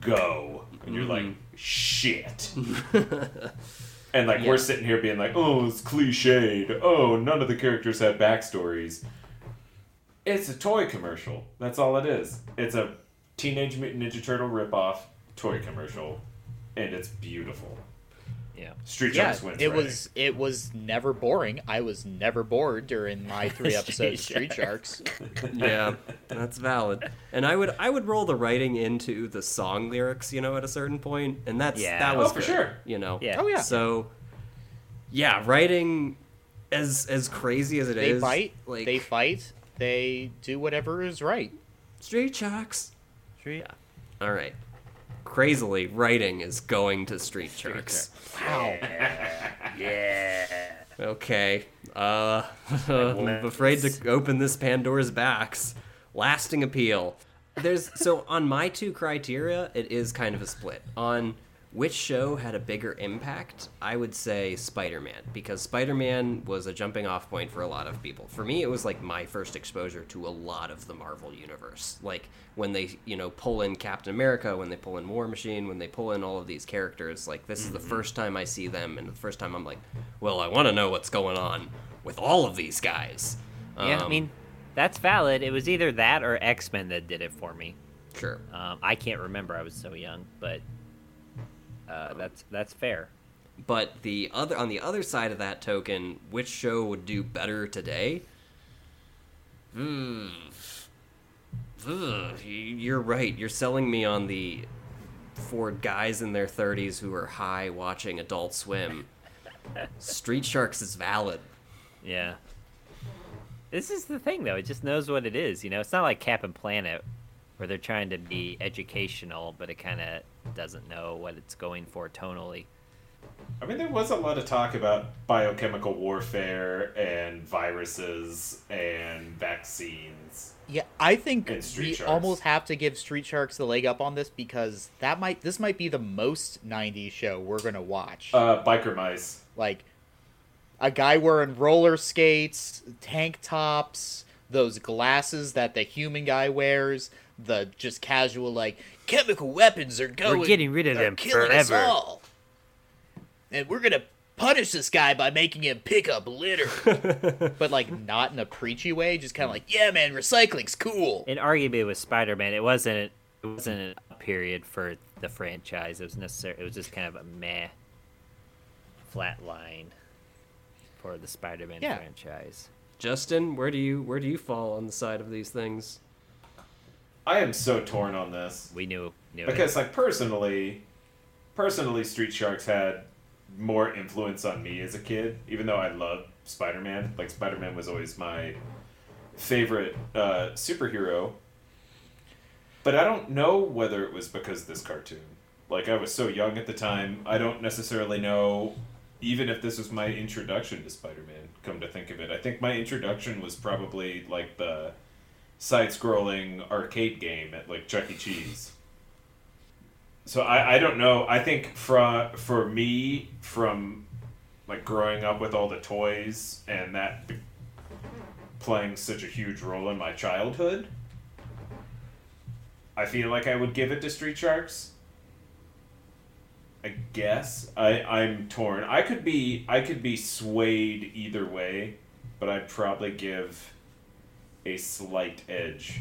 Go." And you're like, "Shit." And like Yeah. we're sitting here being like, "Oh, it's cliched. Oh, none of the characters have backstories." It's a toy commercial. That's all it is. It's a Teenage Mutant Ninja Turtle ripoff toy commercial, and it's beautiful. yeah. Street Yeah, Sharks wins. it writing. was it was never boring. I was never bored during my three episodes of Street Sharks. yeah, that's valid. And I would I would roll the writing into the song lyrics, you know, at a certain point, and that's Yeah. that was Oh, for good, sure. You know. Yeah. Oh yeah, So, yeah, writing as as crazy as it is, they fight. Like They fight. They do whatever is right. Street Sharks. Street. All right. Crazily, writing is going to Street Sharks. Wow. Yeah. Okay. Uh, I'm afraid to open this Pandora's box. Lasting appeal. There's so on my two criteria, it is kind of a split. On which show had a bigger impact, I would say Spider-Man because Spider-Man was a jumping off point for a lot of people. For me, it was like my first exposure to a lot of the Marvel universe. Like when they, you know, pull in Captain America, when they pull in War Machine, when they pull in all of these characters, like this is the first time I see them and the first time I'm like, well, I want to know what's going on with all of these guys. Yeah, I Um, mean, that's valid. It was either that or X Men that did it for me. sure. Um, I can't remember. I was so young, but uh, that's that's fair. But the other on the other side of that token, which show would do better today? Hmm. Ugh, You're right. You're selling me on the for guys in their 30s who are high watching Adult Swim. Street Sharks is valid. Yeah. This is the thing, though. It just knows what it is. You know, it's not like Captain Planet, where they're trying to be educational, but it kind of doesn't know what it's going for tonally. I mean, there was a lot of talk about biochemical warfare and viruses and vaccines. Yeah, I think we Sharks. almost have to give Street Sharks the leg up on this because that might this might be the most '90s show we're gonna watch. Uh, biker mice. like a guy wearing roller skates, tank tops, those glasses that the human guy wears, the just casual like chemical weapons are going. We're getting rid of them killing us forever." all. and we're gonna punish this guy by making him pick up litter. but like not in a preachy way, just kind of like, yeah, man, recycling's cool. And arguably with Spider Man, it wasn't it wasn't a period for the franchise. It was necessary. It was just kind of a meh, flat line for the Spider Man Yeah. franchise. Justin, where do you where do you fall on the side of these things? I am so torn on this We knew knew because, like, personally, personally, Street Sharks had more influence on me as a kid. Even though I loved Spider Man, like Spider Man was always my favorite uh, superhero. But I don't know whether it was because of this cartoon. Like I was so young at the time, I don't necessarily know even if this was my introduction to Spider-Man. Come to think of it, I think my introduction was probably like the side-scrolling arcade game at like Chuck E. Cheese. So I, I don't know. I think for for me from like growing up with all the toys and that playing such a huge role in my childhood, I feel like I would give it to Street Sharks. I guess I I'm torn. I could be I could be swayed either way, but I'd probably give a slight edge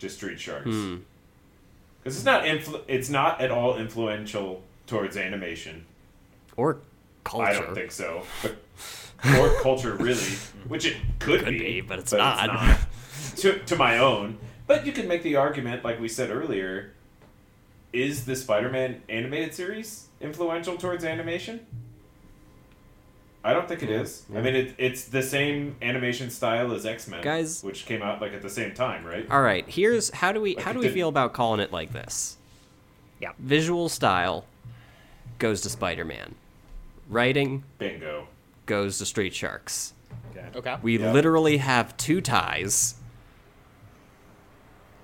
to Street Sharks Hmm. because it's not influ- it's not at all influential towards animation. Or culture. I don't think so, but or culture really, which it could, Could be, be, but it's not. to to my own. But you can make the argument, like we said earlier, is the Spider-Man animated series influential towards animation? I don't think it is. I mean, it, it's the same animation style as X Men, Guys- which came out like at the same time, right? All right, here's how do we Like how do we didn't- feel about calling it like this? Yeah. Visual style goes to Spider-Man. Writing Bingo. goes to Street Sharks. Okay. okay. We Yeah. literally have two ties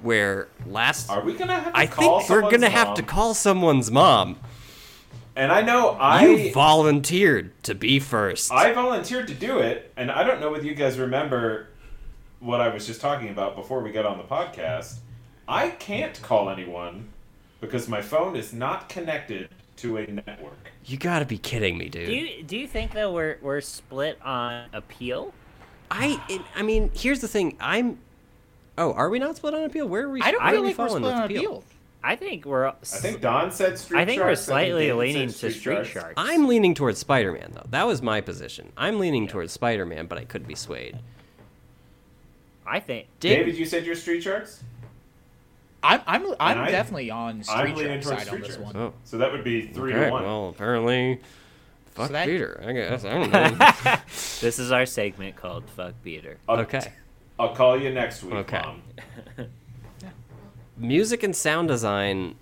where last Are we gonna have to I call think we're going to someone's have to call someone's mom. And I know I you volunteered to be first. I volunteered to do it, and I don't know whether you guys remember what I was just talking about before we got on the podcast. I can't call anyone because my phone is not connected to a network. you got to be kidding me, dude. Do you do you think though we're we're split on appeal? I it, I mean, here's the thing. I'm Oh, are we not split on appeal? Where are we? I don't where feel are like we're split with on appeal. I think we're. I think Don said Street Sharks. I think we're Sharks. think slightly leaning said to Street Sharks. I'm leaning towards Spider-Man though. That was my position. I'm leaning towards Spider-Man, but I could be swayed. I think. David, you said you're Street Sharks. I'm I'm I'm I- definitely on I'm Street leaning Shark towards side on Street this Sharks. one. Oh, So that would be three okay. to one. Well, apparently, fuck that- Peter. I guess I don't know. This is our segment called "Fuck Peter." I'll, okay. I'll call you next week, Okay. Mom. music and sound design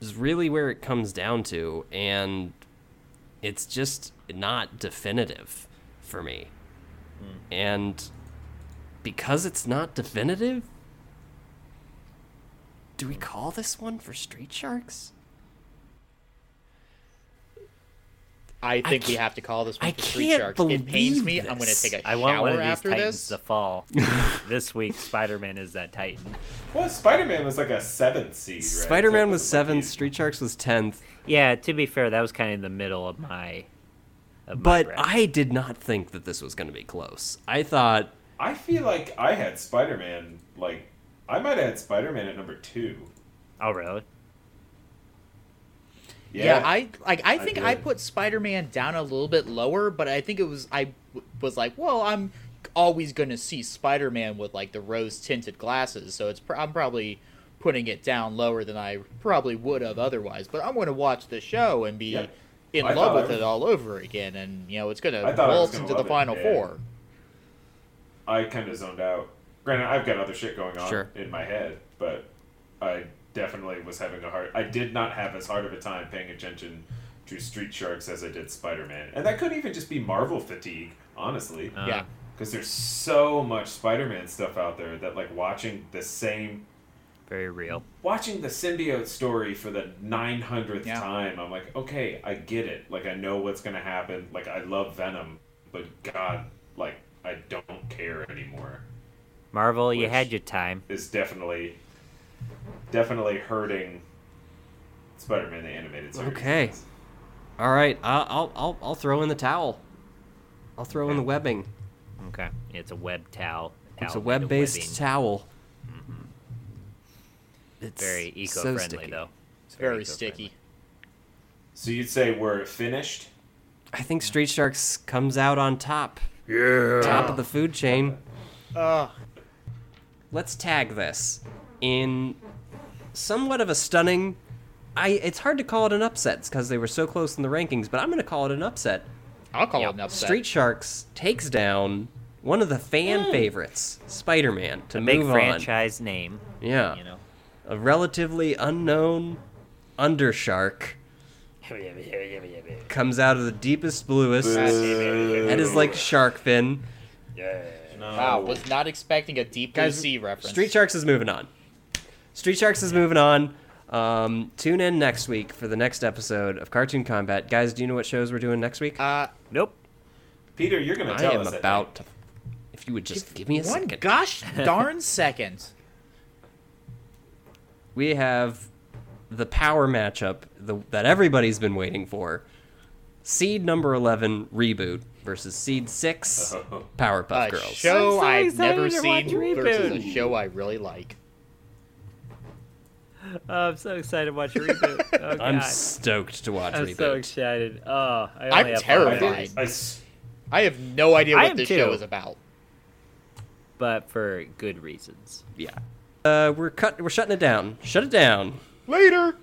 is really where it comes down to and it's just not definitive for me. Hmm. And because it's not definitive do we call this one for street sharks I think we have to call this one I for Street can't Sharks. It pains believe me. I'm going to this. take a I want one shower of these after Titans this. to fall. this week, Spider-Man is that Titan. Well, Spider Man was like a seventh seed, right? spider-man So it was like 7th you- street sharks was 10th Yeah, to be fair, that was kind of in the middle of my. Of but bracket. i did not think that this was going to be close i thought I feel like I had Spider Man. Like I might have had Spider Man at number two. Oh really? Yeah, I like. I I think I, did. put Spider-Man down a little bit lower, but I think it was I w- was like, well, I'm always going to see Spider-Man with like the rose-tinted glasses, so it's pr- I'm probably putting it down lower than I probably would have otherwise. But I'm going to watch the show and be Yeah. in I love with was- it all over again, and you know it's going to waltz into the it, final yeah. four. I kind of zoned out. Granted, I've got other shit going on Sure. in my head, but I definitely was having a hard. I did not have as hard of a time paying attention to Street Sharks as I did Spider Man, and that could even just be Marvel fatigue, honestly. Uh, yeah, Because there's so much Spider Man stuff out there that like watching the same Very real. watching the symbiote story for the 900th Yeah. time i'm like okay i get it like i know what's gonna happen like i love venom but god like i don't care anymore Marvel, you had your time. is definitely definitely hurting spider-man the animated series Okay. All right, I'll I'll I'll, I'll throw in the towel. I'll throw in the webbing. Okay, it's a web towel. It's a web-based webbing. towel. It's Very eco-friendly sticky. though. it's very eco-friendly. sticky. so you'd say we're finished I think Street Sharks comes out on top. Yeah. Top of the food chain. Uh, Let's tag this in somewhat of a stunning. I it's hard to call it an upset because they were so close in the rankings, but I'm going to call it an upset. I'll call Yeah, it an upset. Street Sharks takes down one of the fan mm. favorites, Spider-Man, to A big move franchise name. Yeah, You know. a relatively unknown undershark comes out of the deepest bluest. Head is like shark fin. no. Wow, was not expecting a deep blue Guys, sea reference. Street Sharks is moving on. Street Sharks is moving on. Um, tune in next week for the next episode of Cartoon Combat. Guys, do you know what shows we're doing next week? Uh, Nope. peter you're gonna I tell am us I about think. to. If you would just give me a one second. gosh darn second. we have the power matchup the, that everybody's been waiting for. Seed number 11 reboot versus Seed 6 Oh. Powerpuff A Girls. show I'm I've never excited to watch seen versus a show I really like. Oh, I'm so excited to watch Reboot. Oh, I'm God. stoked to watch I'm Reboot. so excited. Oh, I only I'm have terrified. five I, minutes, I s- I have no idea I what this too. show is about. but for good reasons. Yeah. Uh, we're cut. We're shutting it down. Shut it down. Later.